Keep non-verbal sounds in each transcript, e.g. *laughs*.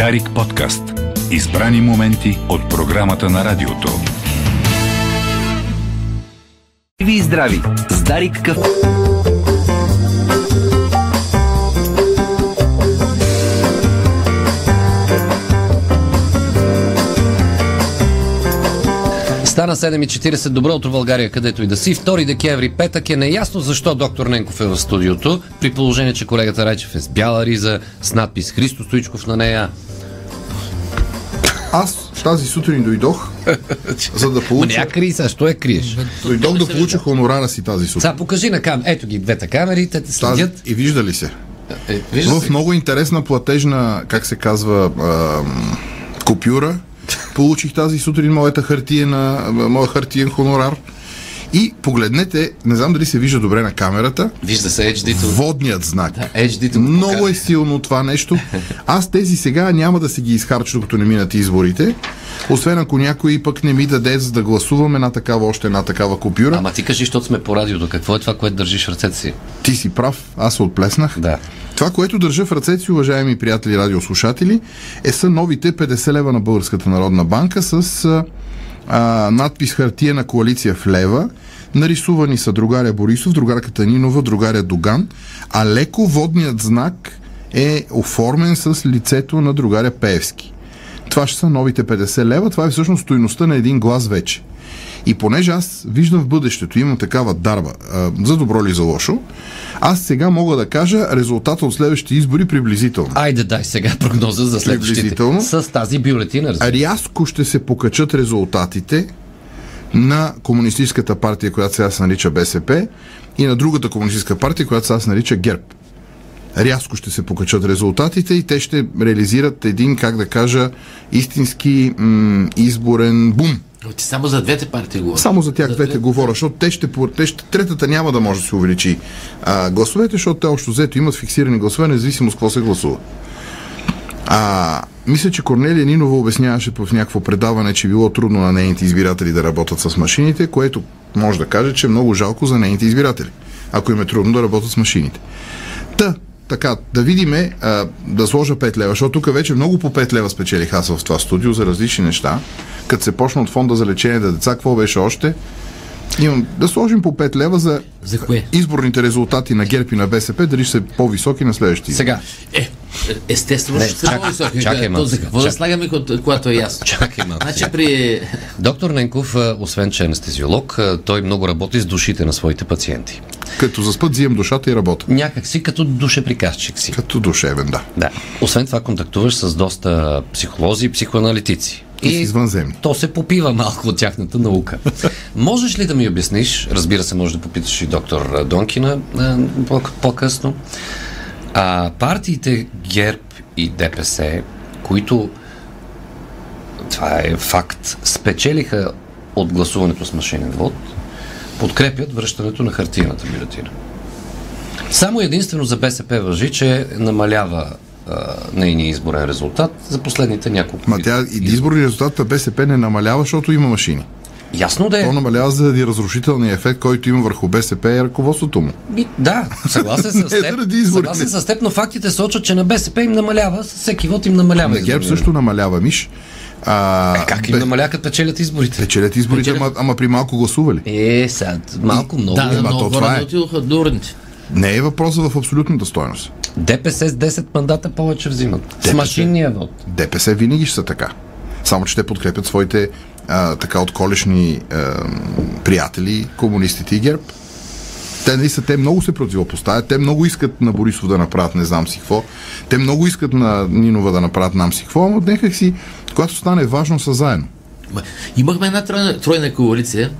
Дарик подкаст. Избрани моменти от програмата на радиото. Ви здрави с Дарик Къв. Стана 7.40. Добро утро, България, където и да си. 2 декември, петък е неясно защо доктор Ненков е в студиото, при положение, че колегата Райчев е с бяла риза, с надпис Христо Стоичков на нея. Аз тази сутрин дойдох, за да Ма получа... не я крий сега, що я криеш? Дойдох да получа хонорара си тази сутрин. Сега покажи на камера. Ето ги двете камери, те те Тази... следят. И вижда ли се? Е, вижда В се. много интересна платежна, как се казва, ам, купюра, получих тази сутрин моята хартиена, моя хартиен хонорар. И погледнете, не знам дали се вижда добре на камерата, Вижда се HD-то. водният знак. Да, HD-то Много е силно това нещо. *laughs* Аз тези сега няма да си ги изхарча, докато не минат изборите. Освен ако някой пък не ми даде за да гласувам една такава, още една такава купюра. Ама ти кажи, защото сме по радиото. Какво е това, което държиш в ръцете си? Ти си прав, аз се отплеснах. Да. Това, което държа в ръцете си, уважаеми приятели радиослушатели, е са новите 50 лева на Българската народна банка с а, надпис хартия на коалиция в лева. Нарисувани са другаря Борисов, другарката Нинова, другаря Доган, а леко водният знак е оформен с лицето на другаря Пеевски. Това ще са новите 50 лева. Това е всъщност стоиността на един глас вече. И понеже аз виждам в бъдещето, имам такава дарба, а, за добро или за лошо, аз сега мога да кажа резултата от следващите избори приблизително. Айде дай сега прогноза за следващите. Приблизително. С тази бюлетина, разбира. Рязко ще се покачат резултатите на Комунистическата партия, която сега се нарича БСП, и на другата комунистическа партия, която сега се нарича ГЕРБ. Рязко ще се покачат резултатите и те ще реализират един, как да кажа, истински м- изборен бум. Но ти само за двете партии говориш. Само за тях За двете двете. говоря, защото те ще, те ще, третата няма да може да се увеличи а, гласовете, защото те общо взето имат фиксирани гласове, независимо с какво се гласува. А, мисля, че Корнелия Нинова обясняваше в някакво предаване, че било трудно на нейните избиратели да работят с машините, което може да каже, че е много жалко за нейните избиратели, ако им е трудно да работят с машините. Та, така, да видиме, а, да сложа 5 лева, защото тук вече много по 5 лева спечелих аз в това студио за различни неща. Като се почна от фонда за лечение на деца, какво беше още? Имам да сложим по 5 лева за За кое? изборните резултати на ГЕРБ и на БСП, дали ще са по-високи на следващите. избори. Сега, Е, естествено, Не, ще са чак- по-високи. чакай То малко за какво да слагаме, когато е ясно? чакай малко. Значи при... Доктор Ненков, освен че е анестезиолог, той много работи с душите на своите пациенти. Като заспът взимам душата и работя. Някак си като душеприказчик си. Като душевен, да. Да. Освен това контактуваш с доста психолози и психоаналитици. И извънземни. то се попива малко от тяхната наука. Можеш ли да ми обясниш, разбира се, може да попиташ и доктор Донкина по-късно, а партиите ГЕРБ и ДПС, които това е факт, спечелиха от гласуването с машинен вод, подкрепят връщането на хартияната бюлетина. Само единствено за БСП въжи, че намалява нейния изборен резултат за последните няколко Ма тя и изборни резултат на БСП не намалява, защото има машини. Ясно да е. То намалява заради разрушителния ефект, който има върху БСП и ръководството му. Ми, да, съгласен с *laughs* Не теб. изборите. съгласен с теб, но фактите сочат, че на БСП им намалява, с всеки вод им намалява. На ГЕРБ изборния също намалява, Миш. А, резултат. Как им бе- намаля, като печелят изборите? Печелят изборите, ама, ама при малко гласували. Е, сега, малко, много. Да, да, то много това е. не отидоха до урните. Не е въпроса в абсолютната стойност. ДПС с 10 мандата повече взимат. С ДПС. машинния вод. ДПС винаги ще са така. Само, че те подкрепят своите а, така отколешни а, приятели, комунистите и ГЕРБ. Те, са, те много се противопоставят, те много искат на Борисов да направят не знам си какво, те много искат на Нинова да направят нам си какво, но някак си, когато стане важно, са заедно. Ма, Имахме една тройна, тройна коалиция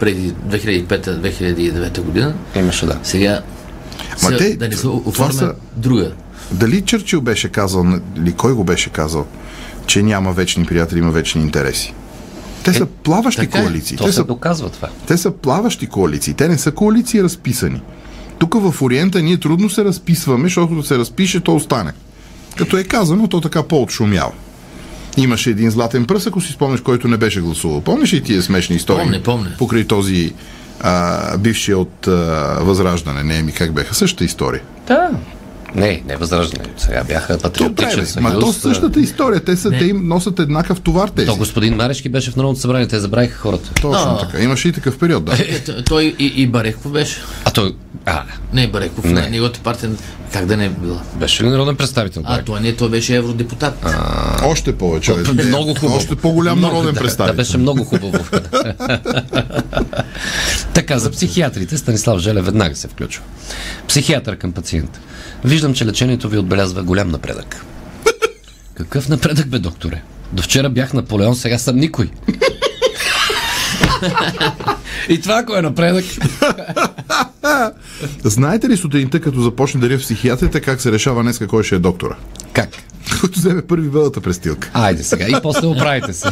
преди 2005-2009 година. Имаше да. Сега, Ма сега те- да не се това оформя са- друга. Дали Чърчил беше казал, или кой го беше казал, че няма вечни приятели, има вечни интереси? Те са плаващи така е. коалиции. То Те се са доказва това. Те са плаващи коалиции. Те не са коалиции разписани. Тук в Ориента ние трудно се разписваме, защото да се разпише, то остане. Като е казано, то така по-отшумява. Имаше един златен пръс, ако си спомнеш, който не беше гласувал. Помниш ли тия смешни истории? Помня, помня. Покрай този а, бившия от а, Възраждане. Не, ми как беха? Същата история. Да. Не, не възраждане. Сега бяха Добре, патриотичен бе, съюз. ма то същата история. Те, са, Не. те им носят еднакъв товар тези. То господин Марешки беше в Народното събрание, те забравиха хората. Точно А. така. Имаше и такъв период, да. Е, той и, и Бареков беше. А той... А, Не, Бареков, Не. не. неговата партия, как да не е била. беше ли народен представител? А, той не, той беше евродепутат. Още повече. бе. Много хубаво. Още по-голям народен Да, представител. беше много хубаво. *laughs* така, за психиатрите Станислав Желе веднага се включва. Психиатър към пациент. Виждам, че лечението ви отбелязва голям напредък. *laughs* Какъв напредък, бе, докторе? До вчера бях Наполеон, сега съм никой. *laughs* И това, ако е напредък, *laughs* Знаете ли сутринта, като започне да в психиатрите, как се решава днес кой ще е доктора? как? Който вземе първи белата престилка. Айде сега и после оправите се.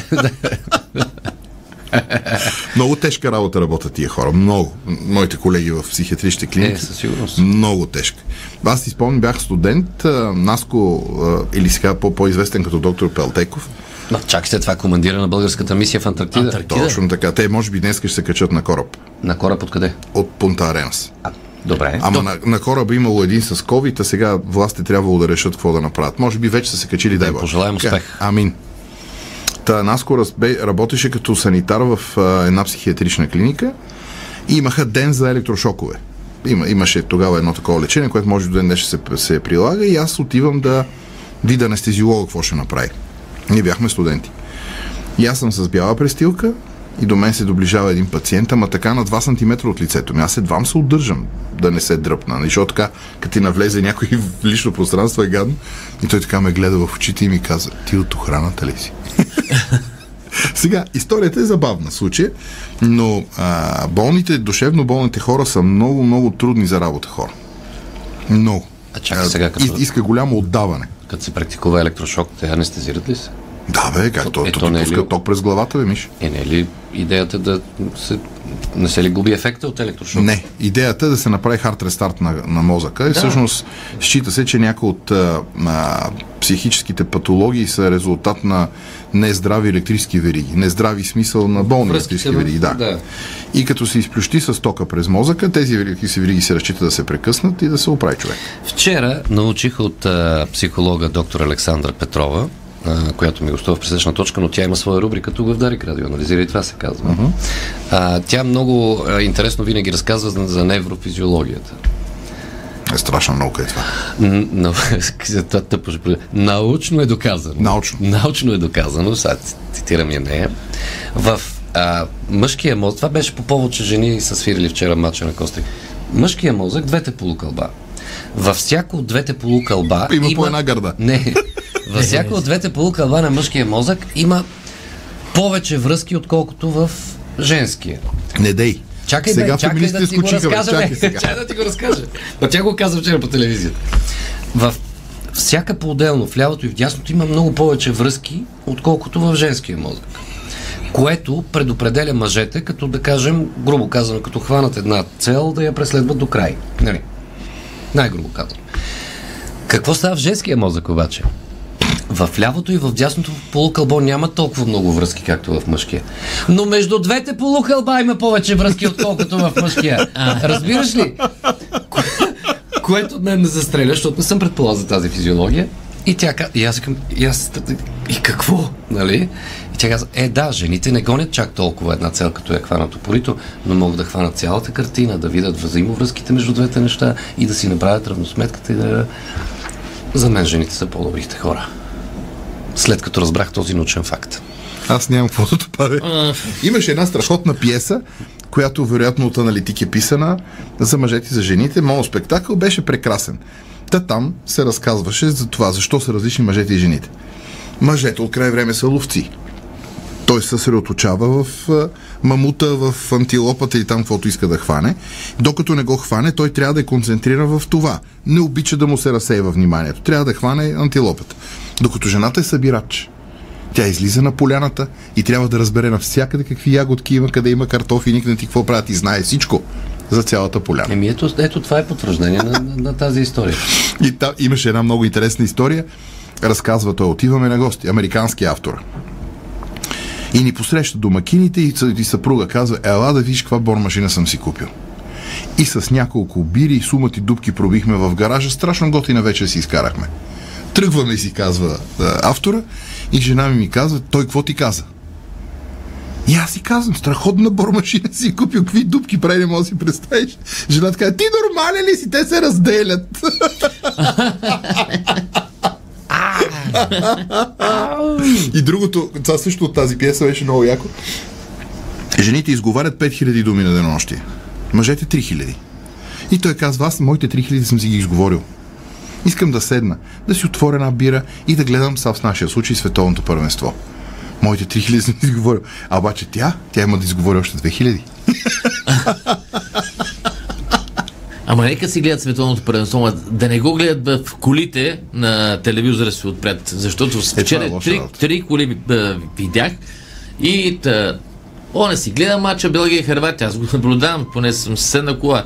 *laughs* Много тежка работа работят тия хора. Много. Моите колеги в психиатричните клиники. Е, със сигурност. Много тежка. Аз си спомням, бях студент, Наско, или сега по- по-известен като доктор Пелтеков. Но чакайте, това е командира на българската мисия в Антарктида. Антарктида. Точно така. Те може би днес ще се качат на кораб На кораб откъде? от Пунта Аренас. А, добре. Ама на, на кораба имало един с COVID, а сега властите трябвало да решат какво да направят. Може би вече са се качили да им пожелаем успех. Амин. Та Наско разбе, работеше като санитар в а, една психиатрична клиника и имаха ден за електрошокове. Има, имаше тогава едно такова лечение, което може до ден днес се, се прилага и аз отивам да видя анестезиолога какво ще направи. Ние бяхме студенти. И аз съм с бяла престилка и до мен се доближава един пациент, ама така на 2 см от лицето ми. Аз едвам се удържам да не се дръпна. нали, Защото така, като ти навлезе някой *laughs* в лично пространство е гадно. И той така ме гледа в очите и ми каза, ти от охраната ли си? *laughs* Сега, историята е забавна в случая, но а, болните, душевно болните хора са много, много трудни за работа хора. Много. А чакай сега, като- Иска голямо отдаване. Като се практикува електрошок, те анестезират ли се? Да, бе, как то, Ето, то, не е пуска ли- ток през главата, бе, Миш. Е, не е ли идеята да се... Не се ли губи ефекта от електрошок? Не, идеята е да се направи хард рестарт на, на мозъка и всъщност счита се, че някои от а, а, психическите патологии са резултат на нездрави електрически вериги. Нездрави смисъл на болни Връзките електрически вериги. Да. да. И като се изплющи с тока през мозъка, тези електрически вериги се разчита да се прекъснат и да се оправи човек. Вчера научих от а, психолога доктор Александра Петрова, а, която ми гостува в пресечна точка, но тя има своя рубрика тук в Дарик Радио. Анализира и това се казва. А, тя много а, интересно винаги разказва за, за неврофизиологията. Е страшна наука е това. Но- *laughs* тъпо ще. Научно е доказано. Научно. Научно е доказано, сега цитирам я нея. В а, мъжкия мозък, това беше по повод, че жени са свирили вчера матча на Костик. Мъжкия мозък, двете полукълба. Във всяко от двете полукълба Има по една гърда. Не. *laughs* Във всяко от двете полукълба на мъжкия мозък има повече връзки, отколкото в женския. Не дей. Чакай, сега бе, чакай да ти го разкажа, Чакай сега. Чакай да ти го разкажа. Ма тя го каза вчера по телевизията. В всяка по-отделно, в лявото и в дясното има много повече връзки, отколкото в женския мозък. Което предопределя мъжете, като да кажем, грубо казано, като хванат една цел, да я преследват до край. Нали? Най-грубо казано. Какво става в женския мозък обаче? В лявото и в дясното полукълбо няма толкова много връзки, както в мъжкия. Но между двете полукълба има повече връзки, отколкото в мъжкия. Разбираш ли? Кое- Което мен ме застреля, защото не съм предполагал за тази физиология. И тя каза, и аз казвам, и аз, и какво, нали? И тя каза, е да, жените не гонят чак толкова една цел, като е хванато порито, но могат да хванат цялата картина, да видят взаимовръзките между двете неща и да си направят равносметката и да... За мен жените са по-добрите хора. След като разбрах този научен факт. Аз нямам какво да добавя. Имаше една страхотна пиеса, която вероятно от аналитик е писана за мъжете и за жените. Моноспектакъл беше прекрасен. Та там се разказваше за това, защо са различни мъжете и жените. Мъжете от край време са ловци. Той се съсредоточава в мамута, в антилопата или там, каквото иска да хване. Докато не го хване, той трябва да е концентриран в това. Не обича да му се разсейва вниманието. Трябва да хване антилопата. Докато жената е събирач. Тя излиза на поляната и трябва да разбере навсякъде какви ягодки има, къде има картофи, никнати, какво правят и знае всичко за цялата поляна. Еми ето, ето това е потвърждение на, на, на тази история. И там имаше една много интересна история. Разказва той, отиваме на гости, американски автор. И ни посреща домакините и, и съпруга казва, ела да видиш каква бормашина съм си купил. И с няколко бири, сумати дубки пробихме в гаража. Страшно готина вече си изкарахме. Тръгваме си, казва автора. И жена ми ми казва, той какво ти каза? И аз си казвам, страхотна бормашина си купил, какви дубки прави, не можеш да си представиш. Жената казва, ти нормален ли си? Те се разделят. *laughs* И другото, това също от тази пиеса беше много яко. Жените изговарят 5000 думи на денонощие. Мъжете 3000. И той казва, аз моите 3000 съм си ги изговорил. Искам да седна, да си отворя една бира и да гледам са в нашия случай световното първенство. Моите 3000 съм изговорил. А обаче тя, тя има да изговори още 2000. Ама нека си гледат световното първенство, да не го гледат в колите на телевизора си отпред, защото е вчера лоша три, три коли а, видях и та, о, не си гледам мача Белгия и Харватия, аз го *laughs* наблюдавам, поне съм с седна кола.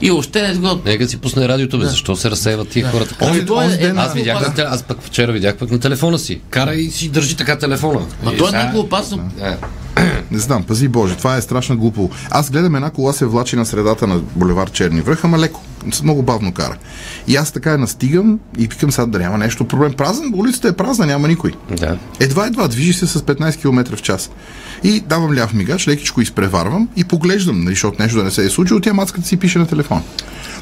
И още не го... Нека си пусне радиото, бе. Защо се разсейват тия хора така? Онзи- то е- е- Аз видях, на, те- аз пък вчера видях пък на телефона си. Кара и си държи така телефона. Ма И то е сега- много опасно. Е, *clears throat* Не знам, пази Боже, това е страшно глупо. Аз гледам една кола се влачи на средата на булевар Черни връх, ама леко, много бавно кара. И аз така я настигам и викам сега да няма нещо проблем. Празен, улицата е празна, няма никой. Да. Едва, едва, движи се с 15 км в час. И давам ляв мигач, лекичко изпреварвам и поглеждам, нали, защото нещо да не се е случило, тя мацката си пише на телефон.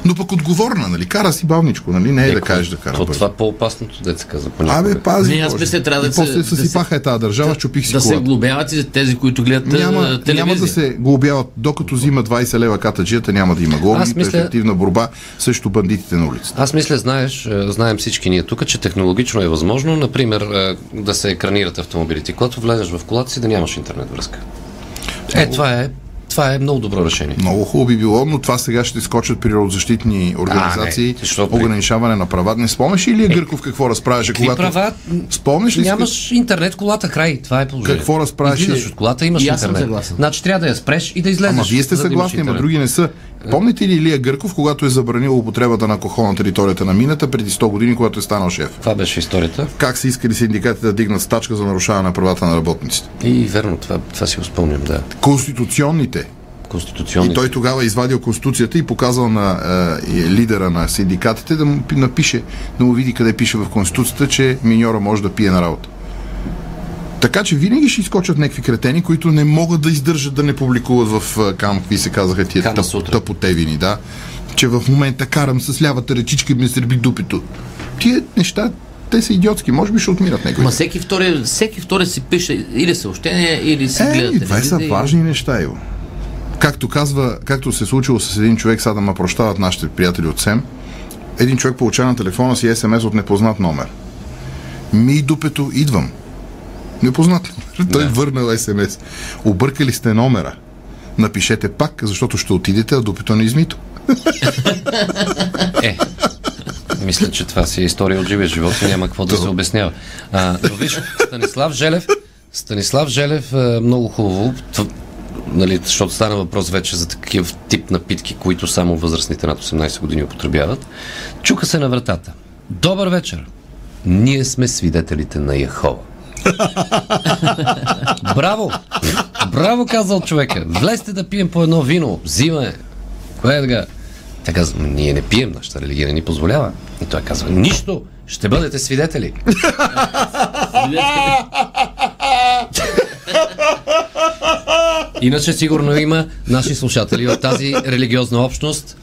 Но пък отговорна, нали, кара си бавничко, нали, не е да кажеш да кара То, това е по-опасното, деца каза понякога. Абе, пази. Не, аз мисля, трябва да се- после да се се- съсипаха е тази държава, чупих си Да се колата. глобяват и за тези, които гледат Няма, телевизия. няма да се глобяват, докато взима 20 лева катаджията, няма да има глоби. Мисля- Ефективна борба срещу бандитите на улицата. Аз мисля, знаеш, знаем всички ние тук, че технологично е възможно, например, да се екранират автомобилите. Когато влезеш в колата си, да нямаш интернет връзка. Е, това е, това е много добро решение. Много хубаво би било, но това сега ще скочат природозащитни организации, не, защо при- ограничаване на права. Не спомняш ли Илия Гърков какво разправяше, Какви когато... права? Спомняш ли си Нямаш интернет в колата, край. Това е положението. Какво разправяше? Излизаш от колата, имаш И аз съм интернет. съгласен. Значи трябва да я спреш и да излезеш. Ама вие сте съгласни, ама интернет. други не са. Помните ли Илия Гърков, когато е забранил употребата на алкохол на територията на мината преди 100 години, когато е станал шеф? Това беше историята. Как са искали синдикатите да дигнат стачка за нарушаване на правата на работниците? И верно, това, това си го спомням, да. Конституционните Конституционни. И той тогава е извадил Конституцията и показал на е, лидера на синдикатите да му пи- напише, да му види къде пише в Конституцията, че миньора може да пие на работа. Така че винаги ще изкочат някакви кретени, които не могат да издържат да не публикуват в кам, какви се казаха тия тъп, тъпотевини, да. Че в момента карам с лявата ръчичка и ми сърби дупито. Тия неща, те са идиотски, може би ще отминат някой. Ма всеки втори, всеки втори си пише или съобщение, или си гледа Е, това са важни неща, Иво. Както казва, както се е случило с един човек, сега да ме прощават нашите приятели от СЕМ, един човек получава на телефона си СМС от непознат номер. Ми дупето, идвам. Непознат номер. Той върнал СМС. Объркали сте номера. Напишете пак, защото ще отидете, а дупето не измито. Е, мисля, че това си е история от живия живот и няма какво да се обяснява. А, но виж, Станислав Желев, Станислав Желев е много хубаво, нали, защото стана въпрос вече за такива тип напитки, които само възрастните над 18 години употребяват. Чука се на вратата. Добър вечер! Ние сме свидетелите на Яхова. Браво! Браво, казал човека. Влезте да пием по едно вино. Взимаме. Кое е така? Тя казва, «М, ние не пием, нашата религия не ни позволява. И той казва, нищо, ще бъдете свидетели. Иначе сигурно има наши слушатели от тази религиозна общност.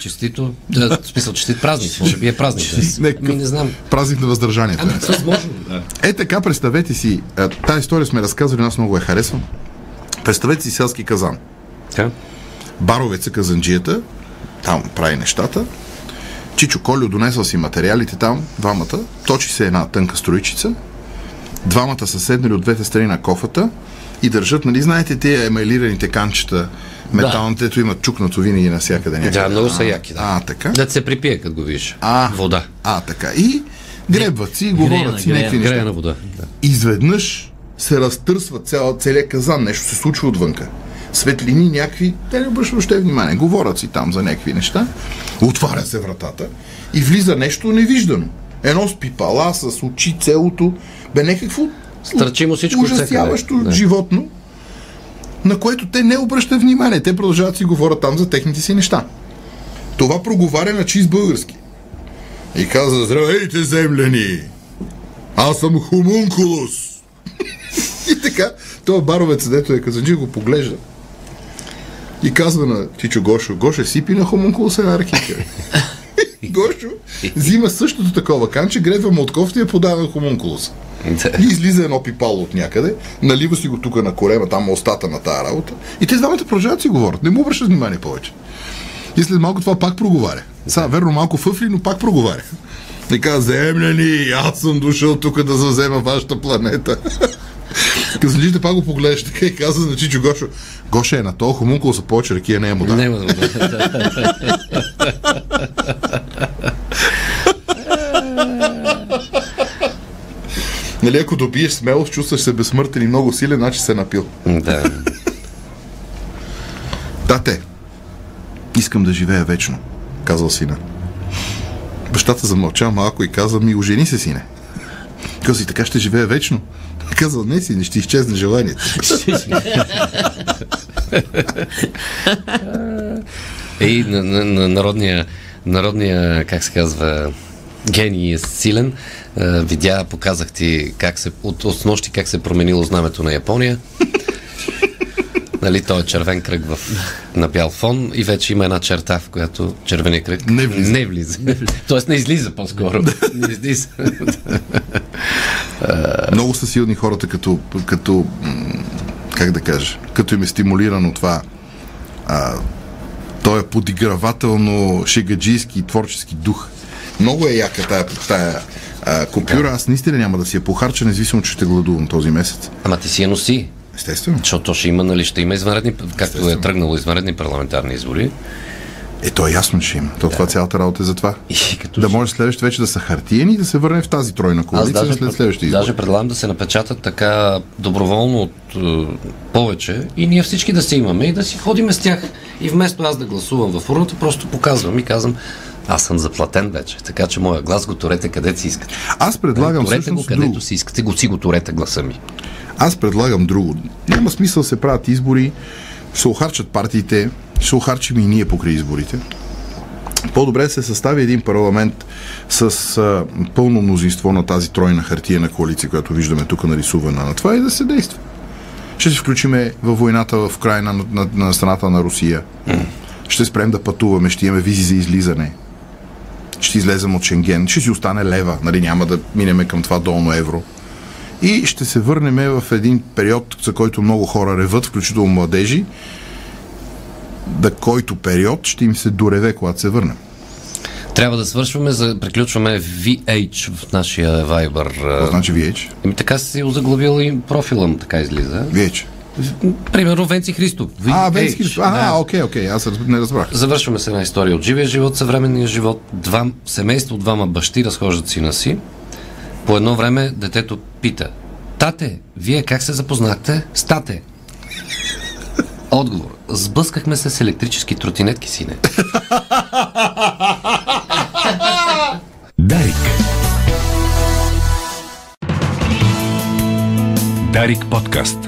Честито, да, в смисъл, честит празник. Може би е празник. Да. Ми, не знам. Празник на въздържанието. Ами, възможно. Да. Е така, представете си, тази история сме разказвали, аз много я харесвам. Представете си селски казан. Така. Баровеца казанджията, там прави нещата. Чичо Колю донесъл си материалите там, двамата, точи се една тънка строичица, двамата са седнали от двете страни на кофата и държат, нали знаете, тези емайлираните канчета, металните, ето имат чукнато винаги навсякъде някъде. Да, много са яки, да. А, така. Да се припие, като го видиш. А, Вода. А, така. И гребват си, говорят си някакви неща. Грея на вода. Да. изведнъж се разтърсва цял, целият казан, нещо се случва отвънка. Светлини някакви, те не обръщат въобще внимание, говорят си там за някакви неща, отваря се вратата и влиза нещо невиждано. Едно с пипала, с очи, целото, бе някакво Стърчи му всичко от всекъде. ужасяващо Да. На което те не обръщат внимание. Те продължават си говорят там за техните си неща. Това проговаря на чист български. И каза, здравейте, земляни! Аз съм хумункулус! *laughs* и така, това баровец, дето е казанджи, го поглежда. И казва на Тичо Гошо, Гоше, сипи на хумункулуса една ракика. *laughs* Гошо взима същото такова канче, гредва му от кофта и я подава на хумункулуса. И излиза едно пипало от някъде, налива си го тук на корема, там остата на тази работа. И те двамата продължават си говорят. Не му обръщат внимание повече. И след малко това пак проговаря. Сега, верно, малко фъфли, но пак проговаря. И каза, земляни, аз съм дошъл тук да завзема вашата планета. *laughs* Казалите пак го погледаш така и каза на Чичо Гошо, Гоше е на този хумункул са повече ракия, не е му да. Няма *laughs* да Нали, ако добиеш смелост, чувстваш се безсмъртен и много силен, значи се напил. Да. *laughs* Тате, искам да живея вечно, казал сина. Бащата замълча малко и каза ми, ожени се, сине. Каза и така ще живее вечно. Казал, не си, не ще изчезне желанието. *laughs* И на, на, на народния, народния, как се казва, гений е силен. А, видя, показах ти как се, от, от нощи как се е променило знамето на Япония. *laughs* нали, той е червен кръг в, на бял фон и вече има една черта, в която червения кръг Не влиза. Не влиза. *laughs* Тоест не излиза по-скоро. не излиза. *laughs* Много са силни хората, като, като как да кажа, като им е стимулирано това а, той е подигравателно шегаджийски творчески дух. Много е яка тая, тая а, купюра. Аз наистина няма да си я похарча, независимо, че ще гладувам този месец. Ама ти си я носи. Естествено. Защото то ще има, нали, ще има извънредни, както е тръгнало извънредни парламентарни избори. Е, то е ясно, че има. То това цялата работа е за това. И като Да може следващите вече да са хартиени и да се върне в тази тройна коалиция даже, след следващите избори. даже предлагам да се напечатат така доброволно от е, повече и ние всички да си имаме и да си ходиме с тях. И вместо аз да гласувам в урната, просто показвам и казвам, аз съм заплатен вече, така че моя глас го турете където си искате. Аз предлагам турете го всъщност където друго. си искате, го си го турете гласа ми. Аз предлагам друго. Няма смисъл да се правят избори, ще се охарчат партиите, ще охарчим и ние покрай изборите. По-добре се състави един парламент с а, пълно мнозинство на тази тройна хартия на коалиция, която виждаме тук нарисувана на това и да се действа. Ще се включиме във войната в Украина на, на, на страната на Русия. Ще спрем да пътуваме, ще имаме визи за излизане. Ще излезем от Шенген, ще си остане лева, нали, няма да минеме към това долно евро и ще се върнем в един период, за който много хора реват, включително младежи, да който период ще им се дореве, когато се върнем. Трябва да свършваме, за, приключваме VH в нашия Viber. Това значи VH. Еми така си озаглавил и профила му, така излиза. VH. Примерно Венци Христов. А, VH, Венски. А, да. окей, окей, аз не разбрах. Завършваме с една история от живия живот, съвременния живот. Два семейство, от двама бащи разхождат сина си. По едно време детето пита. Тате, вие как се запознахте с тате? Отговор. Сблъскахме се с електрически тротинетки, сине. Дарик. Дарик подкаст.